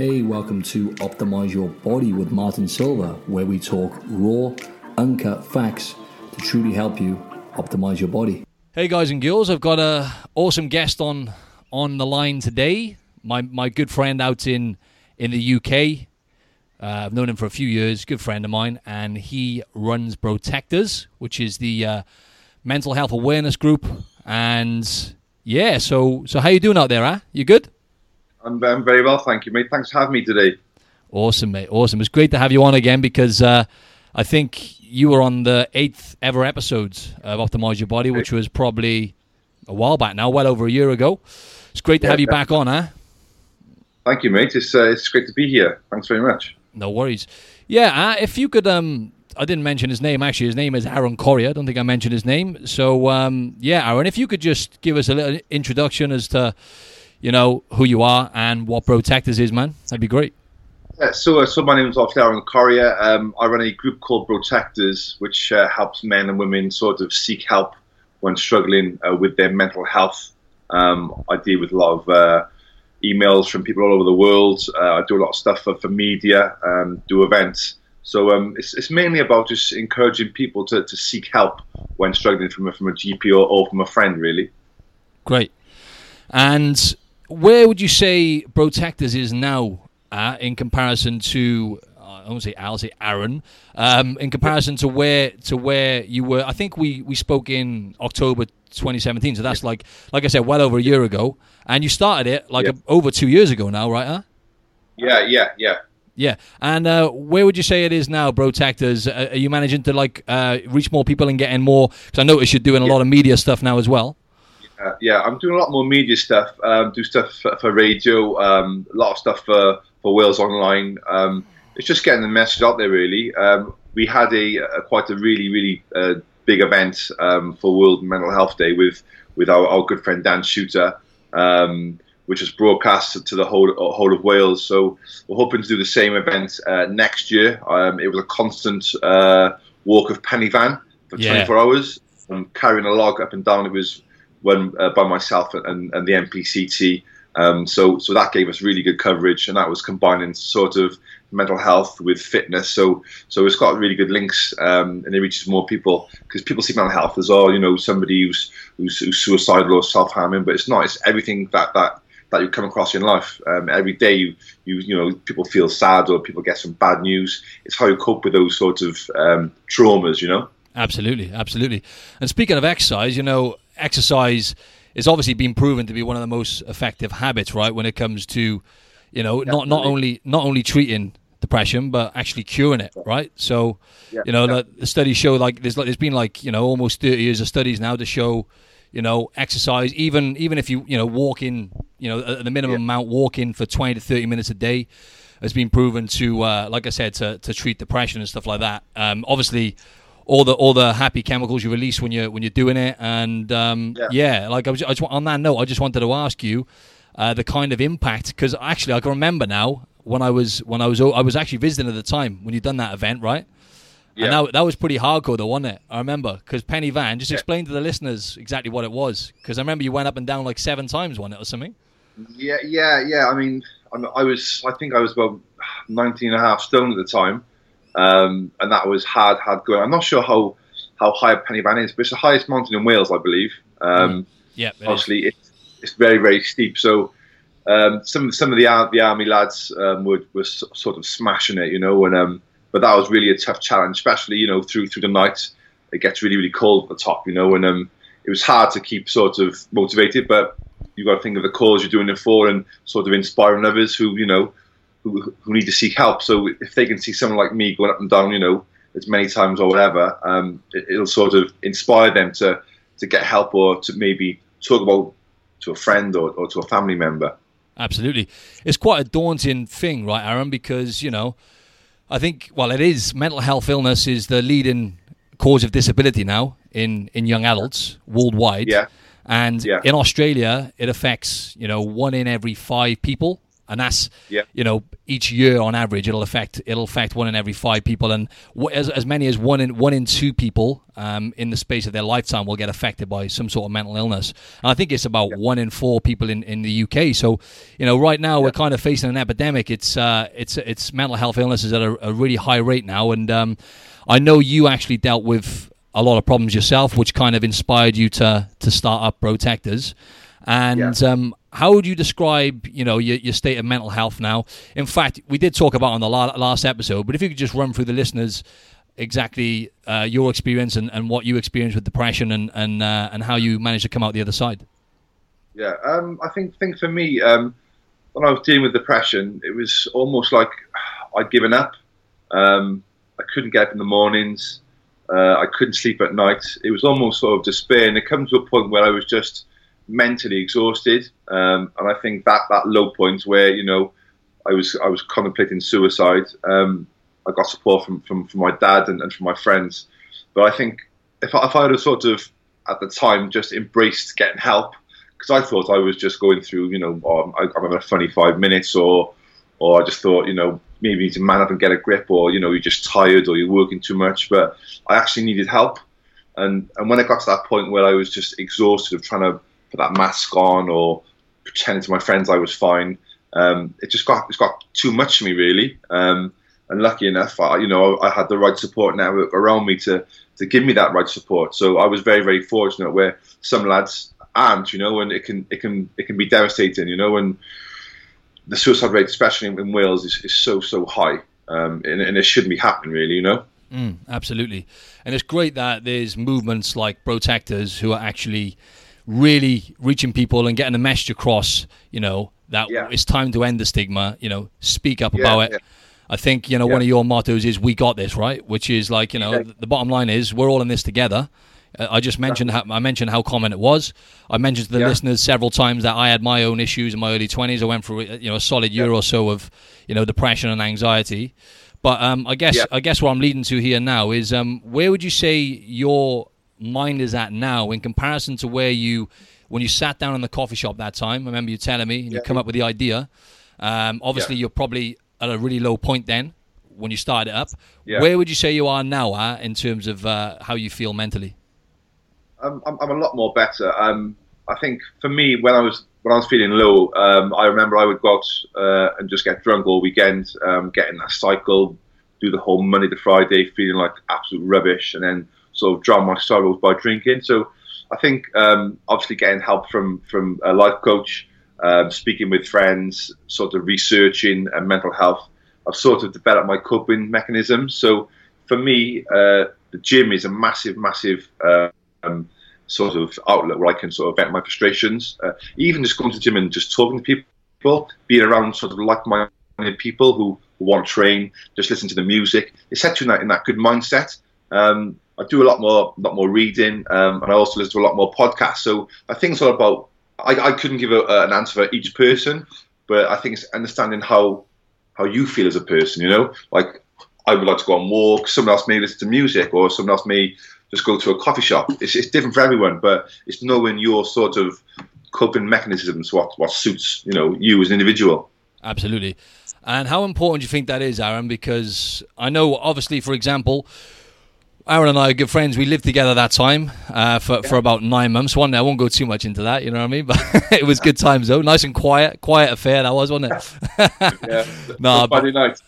Hey, welcome to Optimize Your Body with Martin Silva, where we talk raw, uncut facts to truly help you optimize your body. Hey guys and girls, I've got a awesome guest on on the line today. My my good friend out in in the UK. Uh, I've known him for a few years. Good friend of mine, and he runs Brotectors, which is the uh, mental health awareness group. And yeah, so so how you doing out there? Huh? You good? I'm, I'm very well, thank you, mate. Thanks for having me today. Awesome, mate. Awesome. It's great to have you on again because uh, I think you were on the eighth ever episodes of Optimize Your Body, which was probably a while back now, well over a year ago. It's great to Yeah, have you back on, huh? Thank you, mate. It's uh, it's great to be here. Thanks very much. No worries. Yeah, uh, if you could, um, I didn't mention his name. Actually, his name is Aaron Corria. I don't think I mentioned his name. So, um, yeah, Aaron, if you could just give us a little introduction as to, you know, who you are and what Brotectors is, man, that'd be great. Yeah, so, uh, so my name is obviously Aaron Corria. Um, I run a group called Brotectors, which uh, helps men and women sort of seek help when struggling uh, with their mental health. Um, I deal with a lot of uh, emails from people all over the world. Uh, I do a lot of stuff for, for media, um, do events. So um, it's, it's mainly about just encouraging people to, to seek help when struggling from a, from a GP or, or from a friend, really. Great. And where would you say Brotectors is now uh, in comparison to? I won't say Al, I'll say Aaron. Um, in comparison to where to where you were, I think we, we spoke in October 2017. So that's like like I said, well over a year ago. And you started it like Yeah. a, over two years ago now, right? Huh? Yeah, yeah, yeah. Yeah. And uh, where would you say it is now, Brotectors? Uh, are you managing to like uh, reach more people and getting more? Because I noticed you're doing a lot of media stuff now as well. Uh, yeah, I'm doing a lot more media stuff. Um, do stuff for, for radio, um, a lot of stuff for, for Wales Online. Um, it's just getting the message out there, really. Um, we had a, a quite a really, really uh, big event um, for World Mental Health Day with with our, our good friend Dan Shooter, um, which was broadcast to the whole whole of Wales. So we're hoping to do the same event uh, next year. Um, it was a constant uh, walk of Pen y Fan for Yeah. 24 hours, um, carrying a log up and down. It was run uh, by myself and, and the NPCT. Um, so, so that gave us really good coverage, and that was combining sort of mental health with fitness. So, so it's got really good links, um, and it reaches more people because people see mental health as oh, you know, somebody who's who's, who's suicidal or self-harming, but it's not. It's everything that that that you come across in life. Um, every day, you you you know, people feel sad or people get some bad news. It's how you cope with those sort of um, traumas, you know. Absolutely, absolutely. And speaking of exercise, you know, exercise is obviously been proven to be one of the most effective habits, right? When it comes to, you know, not not only not only treating depression but actually curing it, right? So, Yeah, you know, yeah. the, the studies show like there's like there's been like you know almost 30 years of studies now to show, you know, exercise even even if you you know walk in, you know, at the minimum amount walking for 20 to 30 minutes a day has been proven to, uh, like I said, to, to treat depression and stuff like that. Um, obviously, all the all the happy chemicals you release when you're when you're doing it, and um, yeah. Yeah. like I was I just, on that note, I just wanted to ask you uh, the kind of impact because actually I can remember now when I was when I was I was actually visiting at the time when you'd done that event, right? Yeah. And that, that was pretty hardcore, though, wasn't it? I remember because Pen y Fan. Just explain to the listeners exactly what it was, because I remember you went up and down like seven times, wasn't it, or something? Yeah, yeah, yeah. I mean, I was, I think I was about 19 and a half stone at the time, um, and that was hard, hard going. I'm not sure how how high Pen y Fan is, but it's the highest mountain in Wales, I believe. Um, Yeah, it is. Obviously, it's, it's very, very steep. So um, some some of the the army lads um, were were sort of smashing it, you know, and um, but that was really a tough challenge, especially you know through through the night. It gets really, really cold at the top, you know, and um, it was hard to keep sort of motivated, but you've got to think of the cause you're doing it for and sort of inspiring others who, you know, who, who need to seek help. So if they can see someone like me going up and down, you know, as many times or whatever, um, it, it'll sort of inspire them to, to get help or to maybe talk about to a friend or, or to a family member. Absolutely. It's quite a daunting thing, right, Aaron? Because, you know, I think, well, it is. Mental health illness is the leading cause of disability now in, in young adults worldwide. Yeah. And Yeah. in Australia, it affects, you know, one in every five people and that's Yeah. you know each year on average it'll affect it'll affect one in every five people, and as, as many as one in one in two people um, in the space of their lifetime will get affected by some sort of mental illness. And I think it's about one in four people in, in the UK. So you know right now we're kind of facing an epidemic. It's uh, it's it's mental health illnesses at a, a really high rate now, and um, I know you actually dealt with a lot of problems yourself, which kind of inspired you to to start up Brotectors. And um, how would you describe, you know, your, your state of mental health now? In fact, we did talk about on the la- last episode, but if you could just run through the listeners exactly uh, your experience and, and what you experienced with depression and and uh, and how you managed to come out the other side. Yeah, um, I think think for me, um, when I was dealing with depression, it was almost like I'd given up. Um, I couldn't get up in the mornings. Uh, I couldn't sleep at night. It was almost sort of despair, and it comes to a point where I was just mentally exhausted. Um, and I think that that low point where you know I was I was contemplating suicide. Um, I got support from, from, from my dad and, and from my friends. But I think if I, if I had have sort of at the time just embraced getting help, because I thought I was just going through, you know, um, I, I'm having a funny five minutes, or or I just thought, you know, maybe you need to man up and get a grip, or you know, you're just tired, or you're working too much. But I actually needed help, and and when I got to that point where I was just exhausted of trying to put that mask on or pretending to my friends I was fine, um, it just got it's got too much for me, really. Um, and lucky enough, I, you know, I had the right support network around me to to give me that right support. So I was very very fortunate. Where some lads aren't, you know, and it can it can it can be devastating, you know, and the suicide rate, especially in, Wales, is, is so so high, um, and, and it shouldn't be happening, really, you know. Mm, absolutely, and it's great that there's movements like Brotectors who are actually really reaching people and getting the message across. You know that Yeah. it's time to end the stigma. You know, speak up Yeah, about it. yeah. I think you know one of your mottos is "We got this," right? Which is like you know the, bottom line is we're all in this together. Uh, I just mentioned how, I mentioned how common it was. I mentioned to the listeners several times that I had my own issues in my early twenties. I went through uh, you know a solid year or so of you know depression and anxiety. But um, I guess. I guess what I'm leading to here now is um, where would you say your mind is at now in comparison to where you when you sat down in the coffee shop that time? I remember you telling me and you come up with the idea. Um, obviously, Yeah. you're probably at a really low point then when you started it up. Yeah. Where would you say you are now at in terms of uh, how you feel mentally? I'm, I'm, I'm a lot more better. Um, I think for me, when I was when I was feeling low, um, I remember I would go out uh, and just get drunk all weekend, um, get in that cycle, do the whole Monday to Friday, feeling like absolute rubbish, and then sort of drown my sorrows by drinking. So I think um, obviously getting help from from a life coach, um, speaking with friends, sort of researching and mental health, I've sort of developed my coping mechanisms. So for me, uh, the gym is a massive, massive. Uh, um, sort of outlet where I can sort of vent my frustrations. Uh, even just going to the gym and just talking to people, being around sort of like-minded people who, who want to train, just listen to the music. It sets you in that, in that good mindset. Um, I do a lot more, lot more reading, um, and I also listen to a lot more podcasts. So I think it's all about. I, I couldn't give a, an answer for each person, but I think it's understanding how how you feel as a person. You know, like I would like to go on walks. Someone else may listen to music, or someone else may just go to a coffee shop. It's, it's different for everyone, but it's knowing your sort of coping mechanisms, what what suits you know you as an individual. Absolutely. And how important do you think that is, Aaron? Because I know, obviously, for example, Aaron and I are good friends. We lived together that time uh, for, for about nine months. One day, I won't go too much into that, you know what I mean? But it was good times, though. Nice and quiet. Quiet affair, that was, wasn't it? Yeah, No, Friday night.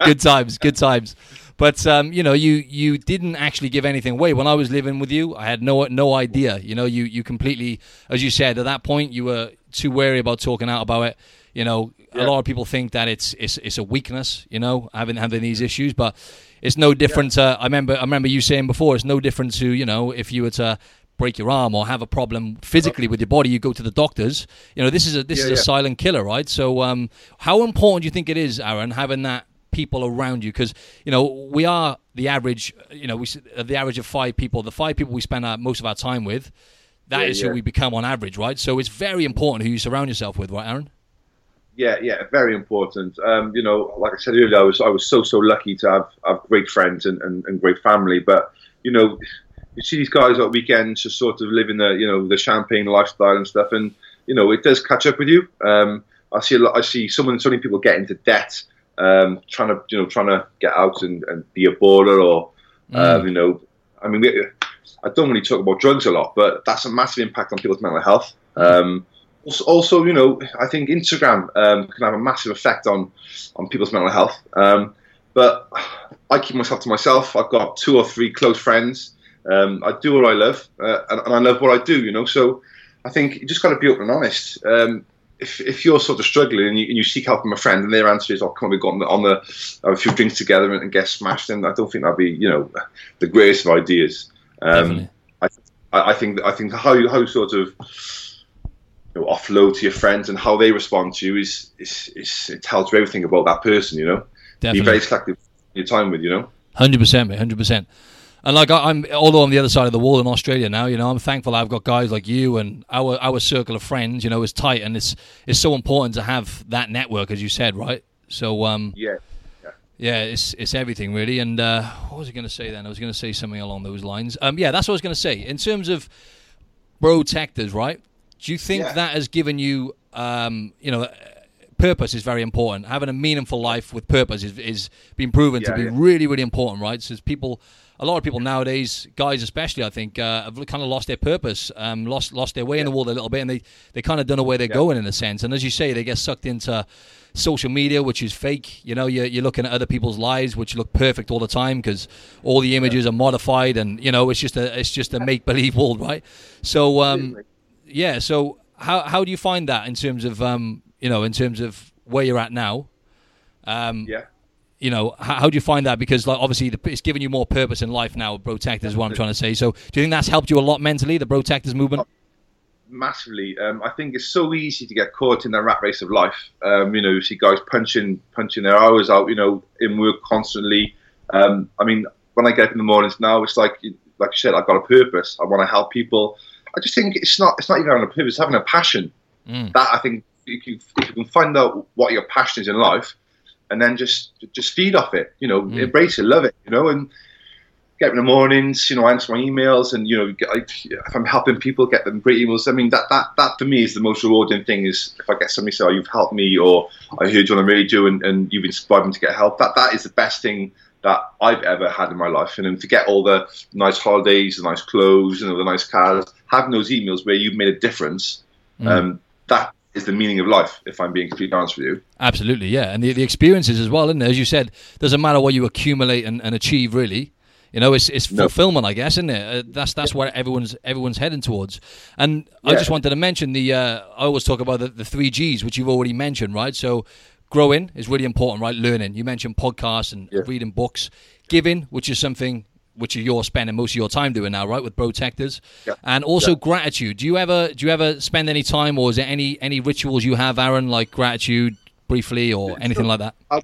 good times, good times. But um, you know, you you didn't actually give anything away. When I was living with you, I had no no idea. You know, you you completely, as you said, at that point, you were too wary about talking out about it. You know, a lot of people think that it's it's it's a weakness. You know, having having these issues, but it's no different. To, I remember I remember you saying before, it's no different to you know if you were to break your arm or have a problem physically with your body, you go to the doctors. You know, this is a this Yeah, is a yeah. silent killer, right? So, um, how important do you think it is, Aaron, having that people around you? Because you know we are the average. You know, we uh, the average of five people. The five people we spend our, most of our time with. That is Yeah, who yeah. we become on average, right? So it's very important who you surround yourself with, right, Aaron? Yeah, yeah, very important. Um, you know, like I said earlier, I was I was so so lucky to have have great friends and, and, and great family. But you know, you see these guys at weekends just sort of living the you know the champagne lifestyle and stuff, and you know it does catch up with you. Um, I see a lot. I see so many, so many people get into debt, um, trying to you know trying to get out and, and be a baller or um, you know. I mean, we, I don't really talk about drugs a lot, but that's a massive impact on people's mental health. Um, also, also, you know, I think Instagram um, can have a massive effect on on people's mental health. Um, but I keep myself to myself. I've got two or three close friends. Um, I do what I love, uh, and, and, I love what I do. You know, so I think you just got to be open and honest. Um, if, if you're sort of struggling and you, and you, seek help from a friend and their answer is, "Oh, come on, we got on the, on the have a few drinks together and, and, get smashed," then I don't think that'd be, you know, the greatest of ideas. Um, I, I think I think how how sort of you know, offload to your friends and how they respond to you is, is, is it tells you everything about that person. You know, Definitely. be very selective your time with. You know, hundred percent, mate, hundred percent. And like I'm, although on the other side of the wall in Australia now, you know, I'm thankful I've got guys like you and our our circle of friends. You know, is tight, and it's it's so important to have that network, as you said, right? So, um, yeah, yeah, it's it's everything really. And uh, what was I going to say then? I was going to say something along those lines. Um, yeah, that's what I was going to say. In terms of Brotectors, right? Do you think yeah. that has given you, um, you know, purpose is very important. Having a meaningful life with purpose is is being proven yeah, to be yeah. really really important, right? So people, a lot of people nowadays, guys especially, I think, uh, have kind of lost their purpose, um, lost lost their way in the world a little bit, and they they kind of don't know where they're going in a sense. And as you say, they get sucked into social media, which is fake. You know, you're, you're looking at other people's lives, which look perfect all the time because all the images yeah. are modified, and you know, it's just a it's just a make believe world, right? So, um, yeah. So, how how do you find that in terms of um, you know, in terms of where you're at now? Um, yeah. You know, how, how, do you find that? Because like obviously, the, it's giving you more purpose in life now. Protect is what I'm trying to say. So, do you think that's helped you a lot mentally? The Brotectors movement massively. Um, I think it's so easy to get caught in the rat race of life. Um, you know, you see guys punching punching their hours out. You know, in work constantly. Um, I mean, when I get up in the mornings now, it's like like I said, I've got a purpose. I want to help people. I just think it's not it's not even having a purpose, it's having a passion. Mm. That I think if you, if you can find out what your passion is in life, and then just just feed off it. You know, mm. embrace it, love it. You know, and get in the mornings, you know, answer my emails, and you know, if I'm helping people get them great emails. I mean, that that that for me is the most rewarding thing. Is if I get somebody say, "Oh, you've helped me," or "I heard you on the radio and, and you've inspired me to get help." That that is the best thing that I've ever had in my life. And then to get all the nice holidays, the nice clothes, and all the nice cars, having those emails where you've made a difference, mm. um, that is the meaning of life, if I'm being completely honest with you. Absolutely, yeah. And the, the experiences as well, and as you said, doesn't matter what you accumulate and, and achieve, really. You know, it's, it's fulfillment, I guess, isn't it? Uh, that's that's yeah. what everyone's everyone's heading towards. And yeah. I just wanted to mention the. Uh, I always talk about the, the three Gs, which you've already mentioned, right? So, growing is really important, right? Learning. You mentioned podcasts and yeah. reading books. Giving, which is something which you're spending most of your time doing now, right, with Brotectors, yeah. and also yeah. gratitude. Do you ever do you ever spend any time, or is there any any rituals you have, Aaron, like gratitude, briefly, or anything like that? I,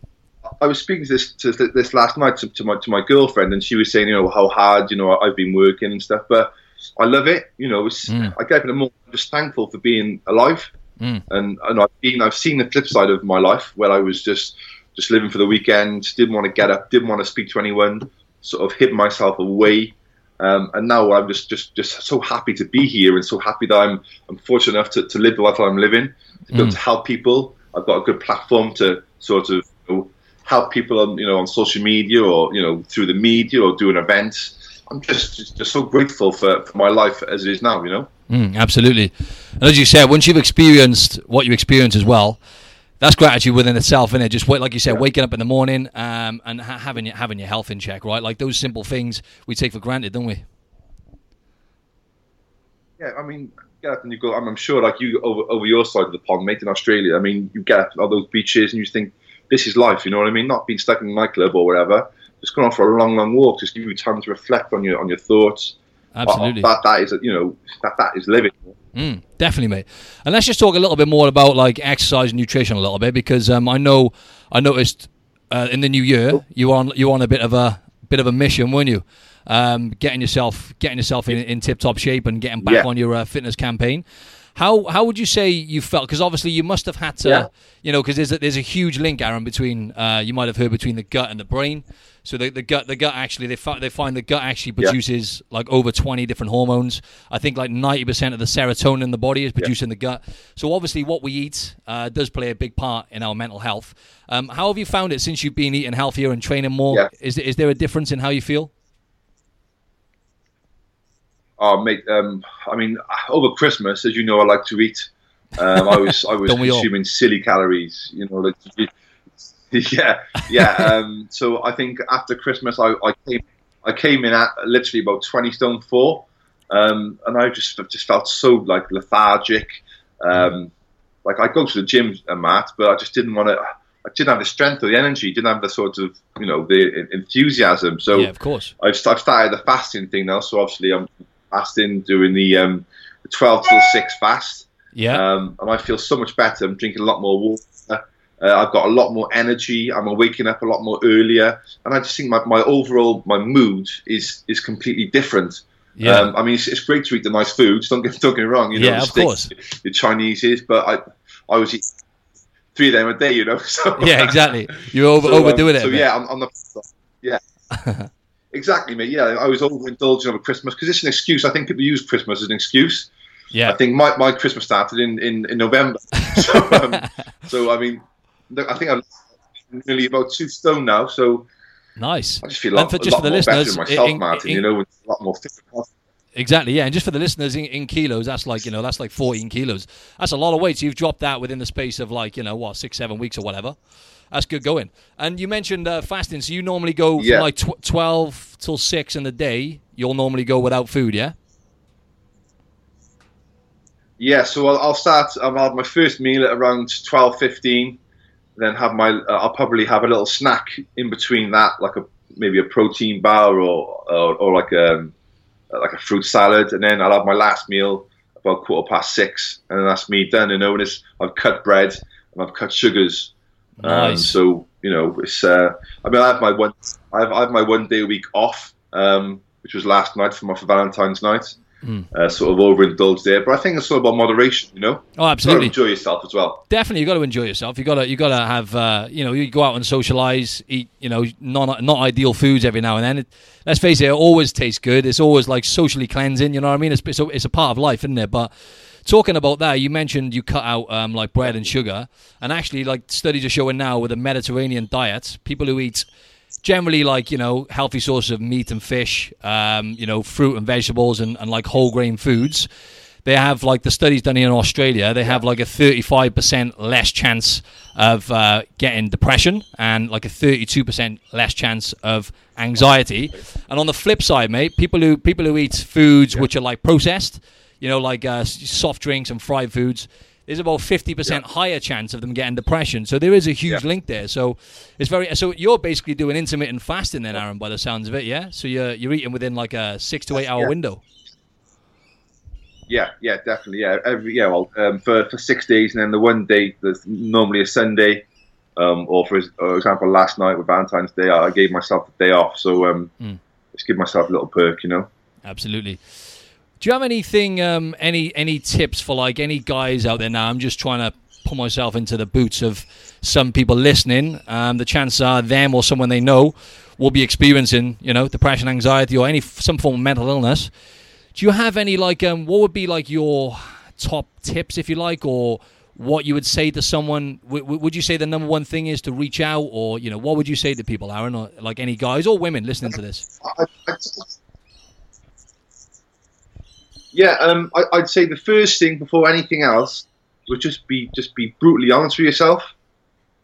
I was speaking to this to this last night to, to, my to my girlfriend, and she was saying, you know, how hard you know I've been working and stuff, but I love it. You know, mm. I get up in the morning just thankful for being alive, mm. and and I've been I've seen the flip side of my life where I was just just living for the weekend, didn't want to get up, didn't want to speak to anyone, sort of hid myself away. Um, and now I'm just, just, just so happy to be here and so happy that I'm, I'm fortunate enough to, to live the life I'm living, to be able mm. to help people. I've got a good platform to sort of you know, help people on you know on social media or you know through the media or doing events. I'm just just, just so grateful for, for my life as it is now. You know. Mm, absolutely, and as you said, once you've experienced what you experience as well, that's gratitude within itself, isn't it? Just wait, like you said, yeah. waking up in the morning um, and ha- having your, having your health in check, right? Like those simple things we take for granted, don't we? Yeah, I mean, get up and you go. I'm, sure, like you over over your side of the pond, mate, in Australia. I mean, you get up on those beaches and you think this is life. You know what I mean? Not being stuck in a nightclub or whatever. Just going off for a long, long walk. Just give you time to reflect on your on your thoughts. Absolutely. That that is you know that that is living. Mm, definitely, mate. And let's just talk a little bit more about like exercise and nutrition a little bit because um, I know I noticed uh, in the new year oh. you on you on a bit of a bit of a mission, weren't you? Um, getting yourself getting yourself in, in tip top shape and getting back yeah. on your uh, fitness campaign. How how would you say you felt? Because obviously you must have had to, yeah. you know, because there's a, there's a huge link, Aaron, between uh, you might have heard between the gut and the brain. So the, the gut, the gut actually, they find they find the gut actually Yeah. produces like over twenty different hormones. I think like ninety percent of the serotonin in the body is produced in the gut. So obviously, what we eat uh, does play a big part in our mental health. Um, how have you found it since you've been eating healthier and training more? Yeah. Is is there a difference in how you feel? Oh, mate. Um, I mean, over Christmas, as you know, I like to eat. Um, I was I was Don't all? consuming silly calories. You know, like yeah, yeah. Um, so I think after Christmas, I, I came I came in at literally about twenty stone four, um, and I just just felt so like lethargic. Um, like I go to the gym, uh, Matt, but I just didn't want to. I didn't have the strength or the energy. Didn't have the sort of you know the enthusiasm. So yeah, of course. I've, I've started the fasting thing now, so obviously I'm fasting, doing the, um, the 12 till 6 fast, Yeah, um, and I feel so much better. I'm drinking a lot more water. Uh, I've got a lot more energy. I'm waking up a lot more earlier, and I just think my, my overall my mood is is completely different. yeah. Um, I mean, it's, it's great to eat the nice foods. Don't get don't get me wrong. You know, Yeah, of steaks, course. the Chinese's, but I I was eating three of them a day. You know, so yeah, exactly. You're over so, um, overdoing it. So yeah, I'm, I'm the yeah. Exactly, mate. Yeah, I was overindulging over Christmas because it's an excuse. I think people use Christmas as an excuse. yeah. I think my, my Christmas started in, in, in November. So, um, so I mean, I think I'm nearly about two stone now. So nice. I just feel a lot, And for- a just lot for the more listeners, myself, in- Martin. in- you know, a lot more fit. Exactly, yeah. And just for the listeners, in, in kilos, that's like you know, that's like 14 kilos. That's a lot of weight. So you've dropped that within the space of like you know what, six, seven weeks or whatever. That's good going. And you mentioned uh, fasting, so you normally go from like tw- 12 till six in the day. You'll normally go without food, yeah. Yeah, so I'll, I'll start. I'll have my first meal at around twelve fifteen. Then have my. Uh, I'll probably have a little snack in between that, like a maybe a protein bar or or, or like a like a fruit salad, and then I'll have my last meal about quarter past six, and then that's me done. And notice I've cut bread and I've cut sugars. Um, so you know, it's. Uh, I mean, I have my one. I have, I have my one day a week off, um, which was last night for my for Valentine's night. Mm. Uh, sort of overindulged there, but I think it's all about moderation. You know, Oh, you got to absolutely. enjoy yourself as well. definitely you got to enjoy yourself. You got to you got to have uh, you know you go out and socialize, eat you know not not ideal foods every now and then. It, let's face it, it always tastes good. It's always like socially cleansing. You know what I mean? It's it's a, it's a part of life, isn't it? But talking about that, you mentioned you cut out um, like bread and sugar, and actually like studies are showing now with a Mediterranean diet, people who eat generally like you know healthy sources of meat and fish, um, you know fruit and vegetables and, and like whole grain foods they have like the studies done in Australia. They have like a 35% less chance of uh, getting depression and like a 32% less chance of anxiety. And on the flip side, mate, people who people who eat foods which are like processed, you know, like uh, soft drinks and fried foods. There's about 50% higher chance of them getting depression. So there is a huge Yeah. link there. So it's very so you're basically doing intermittent fasting then, Aaron, by the sounds of it, yeah? So you're you're eating within like a 6 to 8 hour Yeah. window. Yeah, yeah, definitely. Yeah, every yeah, well, um, for for six days, and then the one day that's normally a Sunday, um, or for for example, last night with Valentine's Day, I gave myself the day off. So um, Mm. just give myself a little perk, you know. Absolutely. Do you have anything, um, any any tips for like any guys out there now? I'm just trying to put myself into the boots of some people listening. Um, the chances are them or someone they know will be experiencing, you know, depression, anxiety, or any some form of mental illness. Do you have any like, um, what would be like your top tips, if you like, or what you would say to someone? W- would you say the number one thing is to reach out, or you know, what would you say to people, Aaron, or like any guys or women listening to this? Yeah, um, I, I'd say the first thing before anything else would just be just be brutally honest with yourself.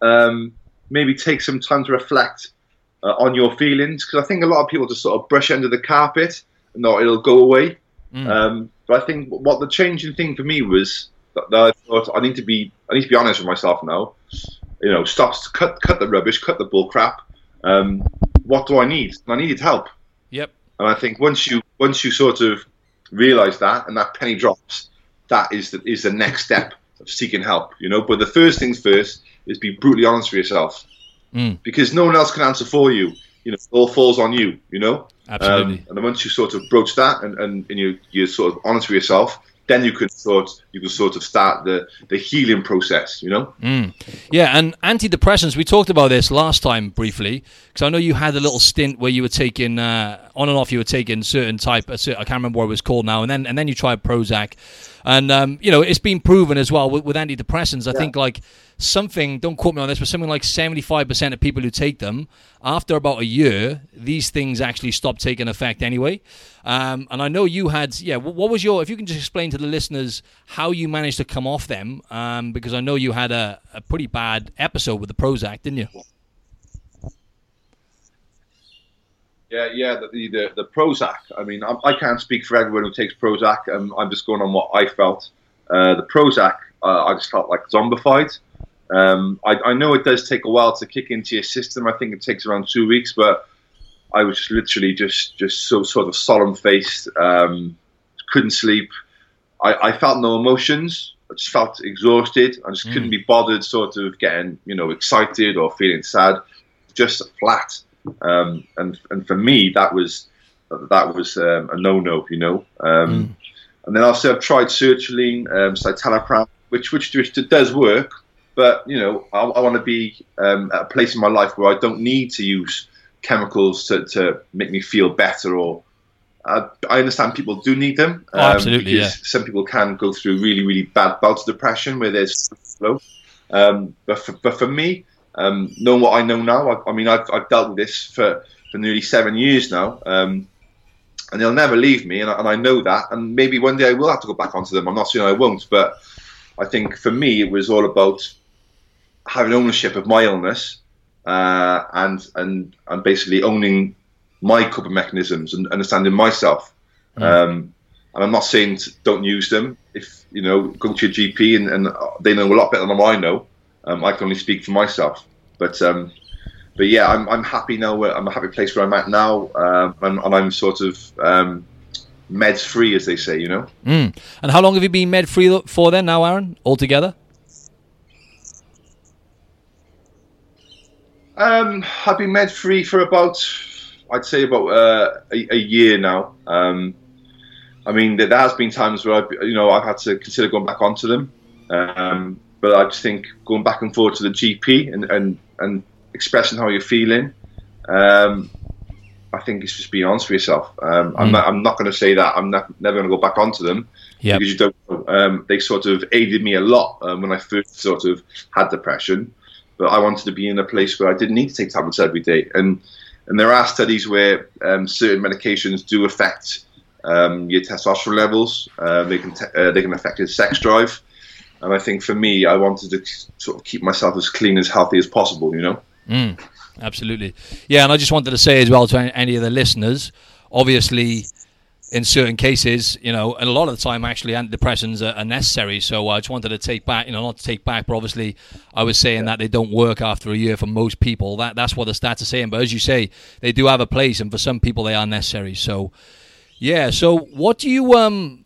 Um, maybe take some time to reflect uh, on your feelings because I think a lot of people just sort of brush under the carpet and no, it'll go away. Mm. Um, but I think what the changing thing for me was that, that I thought I need to be I need to be honest with myself now. You know, stop, cut, cut the rubbish, cut the bull crap. Um, what do I need? I needed help. Yep. And I think once you once you sort of realise that and that penny drops, that is the is the next step of seeking help. You know, but the first things first is be brutally honest with yourself, Mm. because no one else can answer for you. You know, it all falls on you. You know, Absolutely. um, and once you sort of broach that and, and, and you you're sort of honest with yourself, then you could sort you could sort of start the the healing process. You know. Mm. Yeah, and antidepressants. We talked about this last time briefly because I know you had a little stint where you were taking uh, on and off. You were taking certain type. I can't remember what it was called now. And then and then you tried Prozac, and um, you know it's been proven as well with, with antidepressants. I yeah. think like something, don't quote me on this, but something like 75% of people who take them, after about a year, these things actually stop taking effect anyway. Um, and I know you had, yeah, what was your, if you can just explain to the listeners how you managed to come off them, um, because I know you had a, a pretty bad episode with the Prozac, didn't you? Yeah, yeah, the, the, the Prozac. I mean, I, I, can't speak for everyone who takes Prozac. Um, I'm just going on what I felt. Uh, the Prozac, uh, I just felt like zombified. Um, I, I, know it does take a while to kick into your system. I think it takes around two weeks, but I was just literally just just so sort of solemn faced. Um, couldn't sleep. I, I, felt no emotions. I just felt exhausted. I just mm. couldn't be bothered, sort of getting you know excited or feeling sad. Just flat. Um, and and for me, that was that was um, a no no. You know. Um, mm. And then also I've tried sertraline, um, citalopram, which which does work, but you know, I, I want to be um, at a place in my life where I don't need to use chemicals to, to make me feel better. Or uh, I understand people do need them. Oh, um, absolutely, yeah. Some people can go through really, really bad bouts of depression where there's flow. Um, but for, but for me, um, knowing what I know now, I, I, mean, I've, I've dealt with this for, for nearly seven years now. Um, and they'll never leave me, and I, and I know that. And maybe one day I will have to go back onto them. I'm not saying I won't, but I think for me it was all about having ownership of my illness uh, and and and basically owning my coping mechanisms and understanding myself. Mm. Um, and I'm not saying don't use them. If you know, go to your GP and, and they know a lot better than I know. Um, I can only speak for myself. But um, but yeah, I'm I'm happy now. Where, I'm a happy place where I'm at now, um, and, and, I'm sort of um, meds free, as they say. You know. Mm. And how long have you been med free for then? Now, Aaron, altogether? Um, I've been med free for about, I'd say about uh, a, a, year now. Um, I mean, there, has been times where I've, you know, I've had to consider going back onto them. Um, but I just think going back and forth to the GP and, and, and expressing how you're feeling, um, I think it's just being honest with yourself. Um, mm. I'm not, I'm not going to say that I'm not, never going to go back onto them yep. because you don't. Um, they sort of aided me a lot um, when I first sort of had depression but I wanted to be in a place where I didn't need to take tablets every day. And and there are studies where um, certain medications do affect um, your testosterone levels. Uh, they can te- uh, they can affect your sex drive. And I think for me, I wanted to sort of keep myself as clean, as healthy as possible. You know. Mm, absolutely. Yeah, and I just wanted to say as well to any of the listeners, obviously in certain cases, you know, and a lot of the time, actually, antidepressants are, are, necessary. So I just wanted to take back, you know, not to take back, but obviously, I was saying that they don't work after a year for most people. That that's what the stats are saying. But as you say, they do have a place, and for some people, they are necessary. So, yeah. So what do you um?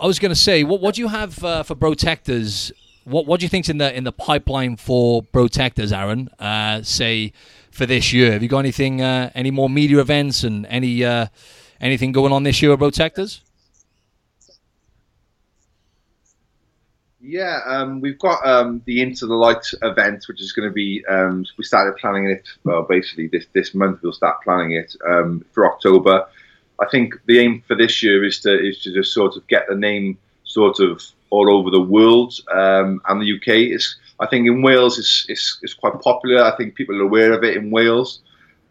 I was going to say, what what do you have uh, for Brotectors? What what do you think's in the in the pipeline for Brotectors, Aaron? Uh, say for this year, have you got anything? Uh, any more media events and any? Uh, Anything going on this year about Brotectors? Yeah, um, we've got um, the Into the Light event, which is going to be. Um, we started planning it. Well, basically this this month we'll start planning it um, for October. I think the aim for this year is to is to just sort of get the name sort of all over the world um, and the UK. It's I think in Wales it's, it's, it's quite popular. I think people are aware of it in Wales.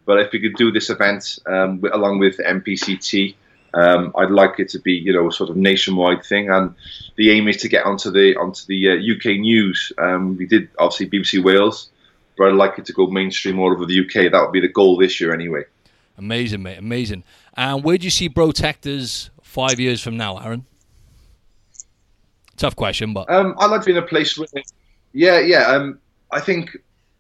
But if we could do this event um, along with NPCT, um, I'd like it to be, you know, a sort of nationwide thing. And the aim is to get onto the onto the uh, UK news. Um, we did obviously BBC Wales, but I'd like it to go mainstream all over the UK. That would be the goal this year, anyway. Amazing, mate. Amazing. And where do you see Brotectors five years from now, Aaron? Tough question, but um, I'd like to be in a place where, yeah, yeah. Um, I think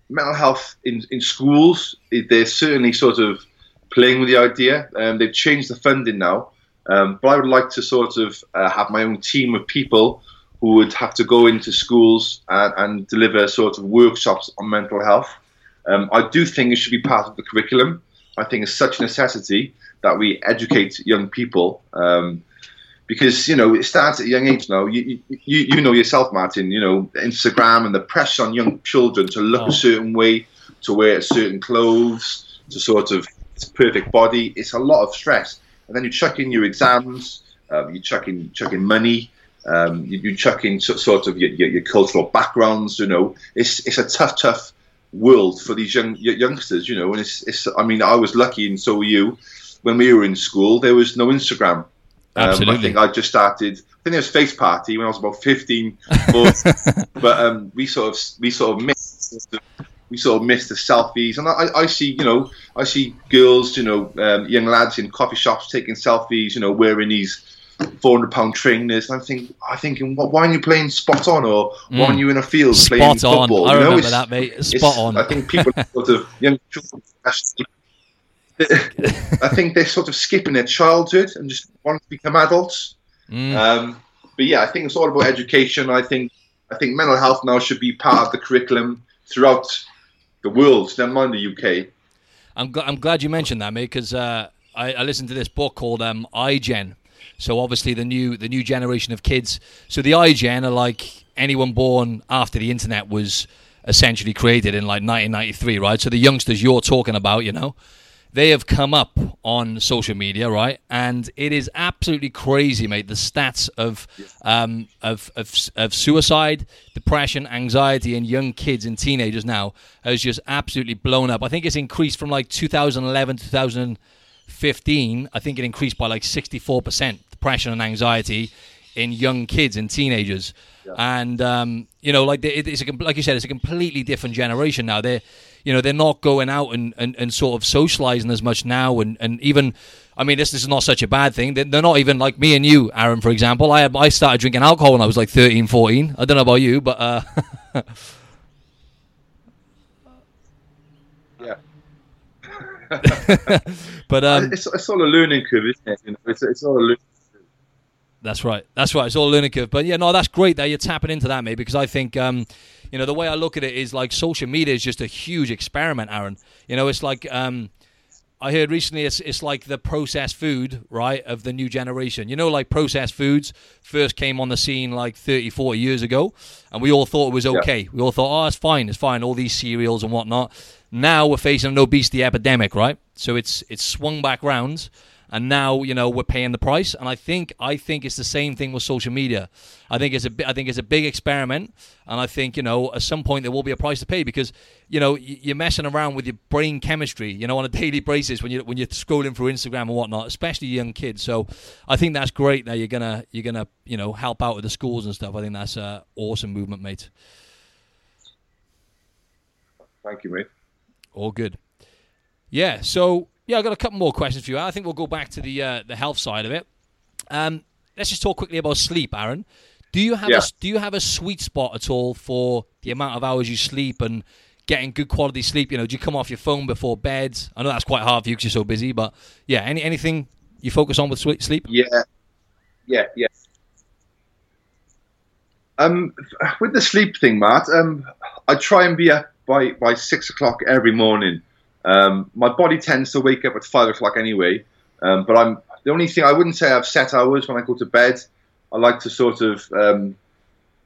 mental health in, in schools, they're certainly sort of playing with the idea. Um, they've changed the funding now, um, but I would like to sort of uh, have my own team of people who would have to go into schools and, and deliver sort of workshops on mental health. Um, I do think it should be part of the curriculum. I think it's such a necessity that we educate young people. Um, because you know it starts at a young age now. You, you you know yourself, Martin. You know Instagram and the pressure on young children to look oh. a certain way, to wear certain clothes, to sort of perfect body. It's a lot of stress, and then you chuck in your exams, um, you chuck in chuck in money, um, you, you, chuck in sort of your, your, your, cultural backgrounds. You know, it's it's a tough tough world for these young youngsters. You know, and it's it's. I mean, I was lucky, and so were you. When we were in school, there was no Instagram Absolutely. Um, I think I just started. I think there was Face Party when I was about 15, but um, we sort of we sort of missed we sort of missed the selfies. And I, I see, you know, I see girls, you know, um, young lads in coffee shops taking selfies, you know, wearing these 400 pound trainers. And I'm thinking, I'm thinking, why aren't you playing spot on, or mm. why aren't you in a field spot playing football? On. I you remember know, that, mate. Spot on. I think people sort of young children I think they're sort of skipping their childhood and just want to become adults. Mm. Um, but yeah, I think it's all about education. I think I think mental health now should be part of the curriculum throughout the world, never mind the UK. I'm, gl- I'm glad you mentioned that, mate, because uh, I, I, listened to this book called um, iGen. So obviously the new the new generation of kids. So the iGen are like anyone born after the internet was essentially created in like 1993, right? So the youngsters you're talking about, you know, they have come up on social media, right? And it is absolutely crazy, mate. The stats of um, of, of of suicide, depression, anxiety in young kids and teenagers now has just absolutely blown up. I think it's increased from like 2011 2000 15, I think it increased by like 64% depression and anxiety in young kids and teenagers. Yeah. And um, you know, like it's a, like you said, it's a completely different generation now. They're you know they're not going out and, and, and sort of socializing as much now, and, and even I mean this, this is not such a bad thing. They're, not even like me and you, Aaron, for example. I I started drinking alcohol when I was like 13, 14. I don't know about you, but uh, yeah. but um it's, it's all a learning curve isn't it you know, it's, it's all a learning that's right. That's right. It's all a learning curve. But yeah, no, that's great that you're tapping into that, mate, because I think um, you know, the way I look at it is like social media is just a huge experiment, Aaron. You know, it's like um, I heard recently it's it's like the processed food, right, of the new generation. You know, like processed foods first came on the scene like 30, 40 years ago, and we all thought it was okay. Yeah. We all thought, oh, it's fine, it's fine, all these cereals and whatnot. Now we're facing an obesity epidemic, right? So it's it's swung back round and now you know we're paying the price. And I think I think it's the same thing with social media. I think it's a I think it's a big experiment, and I think you know at some point there will be a price to pay because you know you're messing around with your brain chemistry, you know, on a daily basis when you when you're scrolling through Instagram and whatnot, especially young kids. So I think that's great that you're gonna you're gonna you know help out with the schools and stuff. I think that's an awesome movement, mate. Thank you, mate. All good. Yeah. So yeah, I've got a couple more questions for you. I think we'll go back to the uh, the health side of it. Um, let's just talk quickly about sleep, Aaron. Do you have yeah. a, do you have a sweet spot at all for the amount of hours you sleep and getting good quality sleep? You know, do you come off your phone before bed? I know that's quite hard for you because you're so busy, but yeah, any anything you focus on with sleep? Yeah, yeah, yeah. Um, with the sleep thing, Matt, um, I try and be up by by six o'clock every morning. Um, my body tends to wake up at five o'clock anyway, um, but I'm the only thing I wouldn't say I've set hours when I go to bed. I like to sort of um,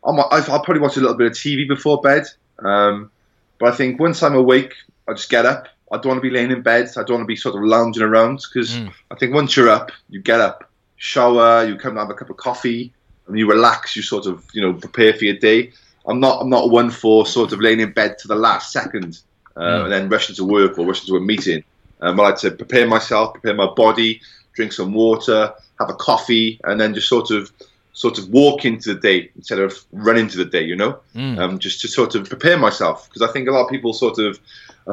I'll, I'll, probably watch a little bit of TV before bed, um, but I think once I'm awake, I just get up. I don't want to be laying in bed. I don't want to be sort of lounging around because mm. I think once you're up, you get up, shower, you come and have a cup of coffee, and you relax. You sort of you know prepare for your day. I'm not I'm not one for sort of laying in bed to the last second uh, mm. and then rushing to work or rushing to a meeting. Um, I like to prepare myself, prepare my body, drink some water, have a coffee, and then just sort of sort of walk into the day instead of run into the day. You know, mm. um, just to sort of prepare myself because I think a lot of people sort of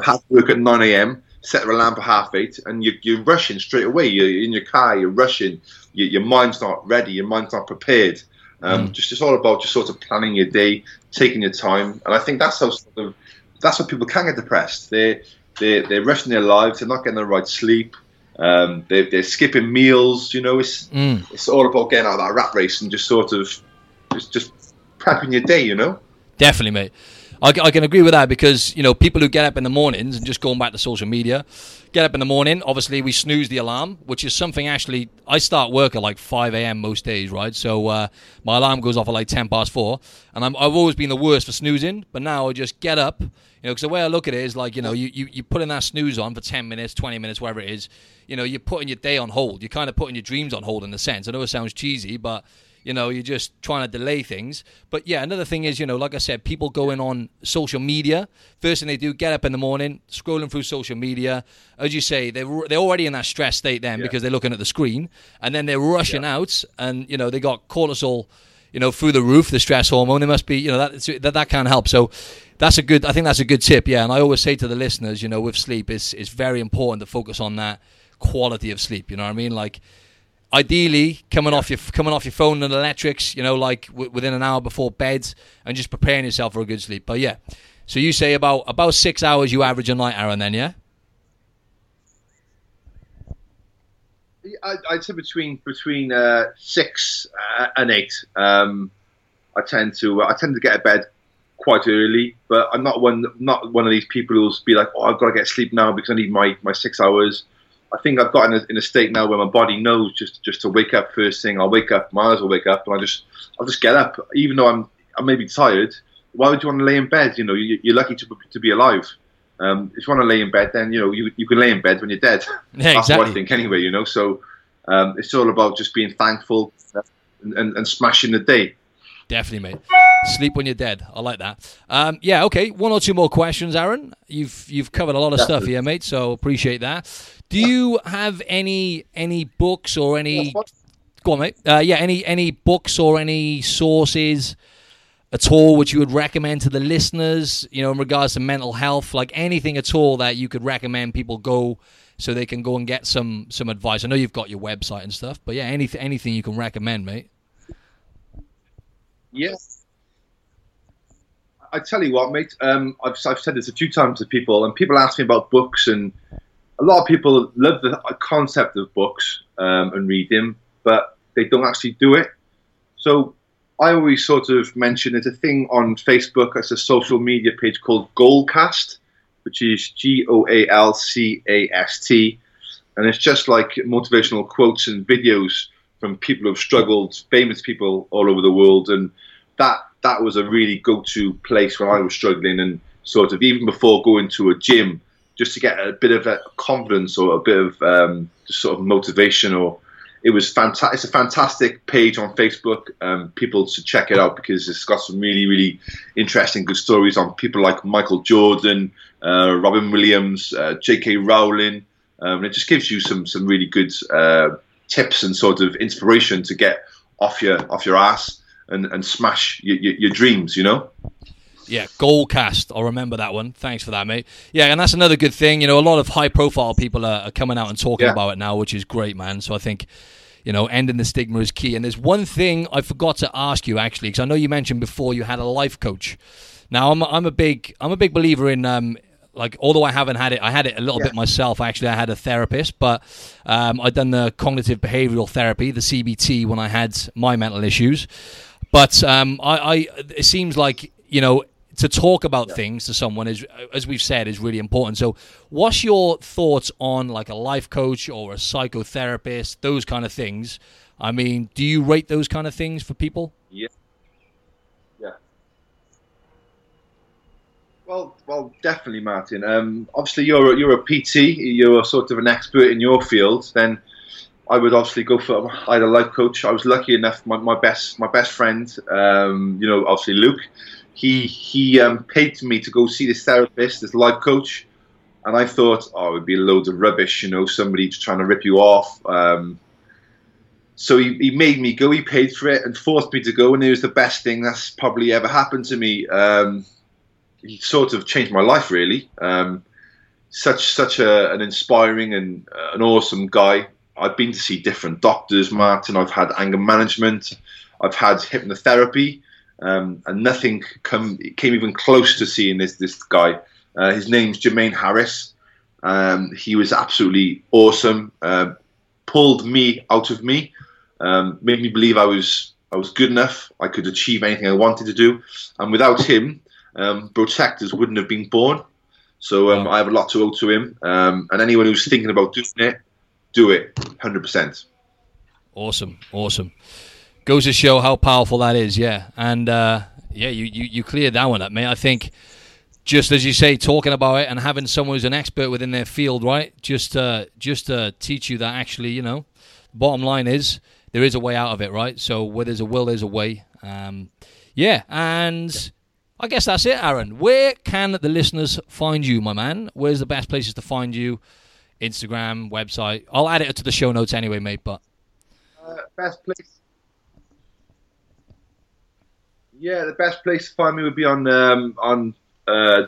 have to work at 9 a.m. Set their alarm for half eight, and you're, you're rushing straight away. You're in your car, you're rushing. Your, your mind's not ready. Your mind's not prepared. Um, mm. Just it's all about just sort of planning your day, taking your time, and I think that's how sort of that's why people can get depressed. They they they're rushing their lives. They're not getting the right sleep. Um, they, they're skipping meals. You know, it's mm. it's all about getting out of that rat race and just sort of just just prepping your day. You know. Definitely, mate. I, I, can agree with that because you know people who get up in the mornings and just going back to social media, get up in the morning. Obviously, we snooze the alarm, which is something actually I start work at like five a.m. most days, right? So uh, my alarm goes off at like ten past four, and i have always been the worst for snoozing. But now I just get up, you know, because the way I look at it is like you know you, you you putting that snooze on for ten minutes, twenty minutes, whatever it is. You know, you're putting your day on hold. You're kind of putting your dreams on hold in a sense. I know it sounds cheesy, but you know you're just trying to delay things. But yeah another thing is you know like i said people going on social media. First thing they do get up in the morning scrolling through social media. As you say they're, they're already in that stress state then yeah. because they're looking at the screen. And then they're rushing yeah. out and you know they got cortisol you know through the roof the stress hormone. They must be you know that that, that can help. So that's a good i think that's a good tip yeah. And i always say to the listeners you know with sleep it's, it's very important to focus on that quality of sleep you know what i mean? Like ideally coming yeah. off your coming off your phone and electrics, you know, like w- within an hour before bed, and just preparing yourself for a good sleep. But yeah, so you say about about six hours you average a night, Aaron? Then yeah. I'd say between between uh, six uh, and eight. Um, I tend to I tend to get to bed quite early, but I'm not one not one of these people who'll be like, oh, I've got to get sleep now because I need my, my six hours. I think I've got in a, in a state now where my body knows just just to wake up first thing. I'll wake up, my eyes will wake up, and I just I'll just get up, even though I'm I may be tired. Why would you want to lay in bed? You know, you, are lucky to to be alive. Um, if you want to lay in bed, then you know you, you can lay in bed when you're dead. Yeah, That's exactly. what I think anyway. You know, so um, it's all about just being thankful and, and, and smashing the day. Definitely, mate. Sleep when you're dead. I like that. Um, yeah, okay. One or two more questions, Aaron. You've you've covered a lot of Definitely. stuff here, mate. So appreciate that. Do you have any any books or any? Go on, mate. Uh, yeah, any any books or any sources at all which you would recommend to the listeners? You know, in regards to mental health, like anything at all that you could recommend people go so they can go and get some some advice. I know you've got your website and stuff, but yeah, anything anything you can recommend, mate. Yes. I tell you what, mate. Um, I've, I've said this a few times to people, and people ask me about books and a lot of people love the concept of books um, and read them, but they don't actually do it. So I always sort of mention there's a thing on Facebook, it's a social media page called Goalcast, which is G O A L C A S T. And it's just like motivational quotes and videos from people who've struggled, famous people all over the world. And that that was a really go to place when I was struggling and sort of even before going to a gym just to get a bit of a confidence or a bit of um, sort of motivation or it was fantastic. It's a fantastic page on Facebook. Um, people should check it out because it's got some really, really interesting, good stories on people like Michael Jordan, uh, Robin Williams, uh, J.K. Rowling. Um, and it just gives you some some really good uh, tips and sort of inspiration to get off your off your ass and, and smash your, your, your dreams. You know. Yeah, Goalcast. I'll remember that one. Thanks for that, mate. Yeah, and that's another good thing. You know, a lot of high profile people are, are coming out and talking yeah. about it now, which is great, man. So I think, you know, ending the stigma is key. And there's one thing I forgot to ask you actually, because I know you mentioned before you had a life coach. Now I'm I'm a big I'm a big believer in um, like although I haven't had it, I had it a little yeah. bit myself. Actually, I had a therapist, but um, I'd done the cognitive behavioral therapy, the CBT, when I had my mental issues. But um, I, I, it seems like you know to talk about yeah. things to someone is as we've said is really important so what's your thoughts on like a life coach or a psychotherapist those kind of things i mean do you rate those kind of things for people yeah yeah well well definitely martin um, obviously you're a, you're a pt you're sort of an expert in your field then I would obviously go for either life coach. I was lucky enough. My, my best my best friend, um, you know, obviously Luke he he um, paid me to go see this therapist, this life coach, and I thought, oh, it would be loads of rubbish, you know, somebody trying to rip you off. Um, so he, he made me go. He paid for it and forced me to go, and it was the best thing that's probably ever happened to me. Um, he sort of changed my life, really. Um, such such a, an inspiring and uh, an awesome guy. I've been to see different doctors, Martin. I've had anger management. I've had hypnotherapy um, and nothing come came even close to seeing this this guy. Uh, his name's Jermaine Harris. Um, he was absolutely awesome. Uh, pulled me out of me, um, made me believe I was I was good enough. I could achieve anything I wanted to do. And without him, um, Brotectors wouldn't have been born. So um, I have a lot to owe to him. Um, and anyone who's thinking about doing it, do it 100%. Awesome, awesome. Goes to show how powerful that is, yeah. And uh, yeah, you, you, you cleared that one up, mate. I think just as you say, talking about it and having someone who's an expert within their field, right? Just uh, just to teach you that actually, you know, bottom line is there is a way out of it, right? So where there's a will, there's a way. Um, yeah, and I guess that's it, Aaron. Where can the listeners find you, my man? Where's the best places to find you? Instagram, website. I'll add it to the show notes anyway, mate. But uh, best place. Yeah, the best place to find me would be on um, on uh,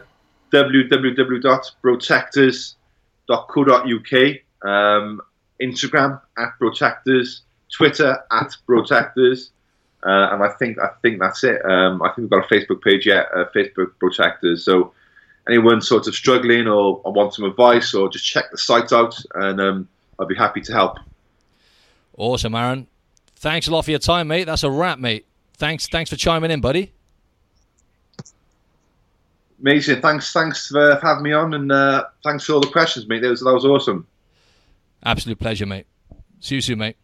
www.brotectors.co.uk, um, Instagram at brotectors, Twitter at brotectors, uh, and I think I think that's it. Um, I think we've got a Facebook page yet, uh, Facebook brotectors. So anyone sort of struggling or, or want some advice or just check the site out, and um, I'd be happy to help. Awesome, Aaron. Thanks a lot for your time, mate. That's a wrap, mate. Thanks, thanks for chiming in, buddy. Amazing. Thanks, thanks for having me on, and uh, thanks for all the questions, mate. That was that was awesome. Absolute pleasure, mate. See you soon, mate.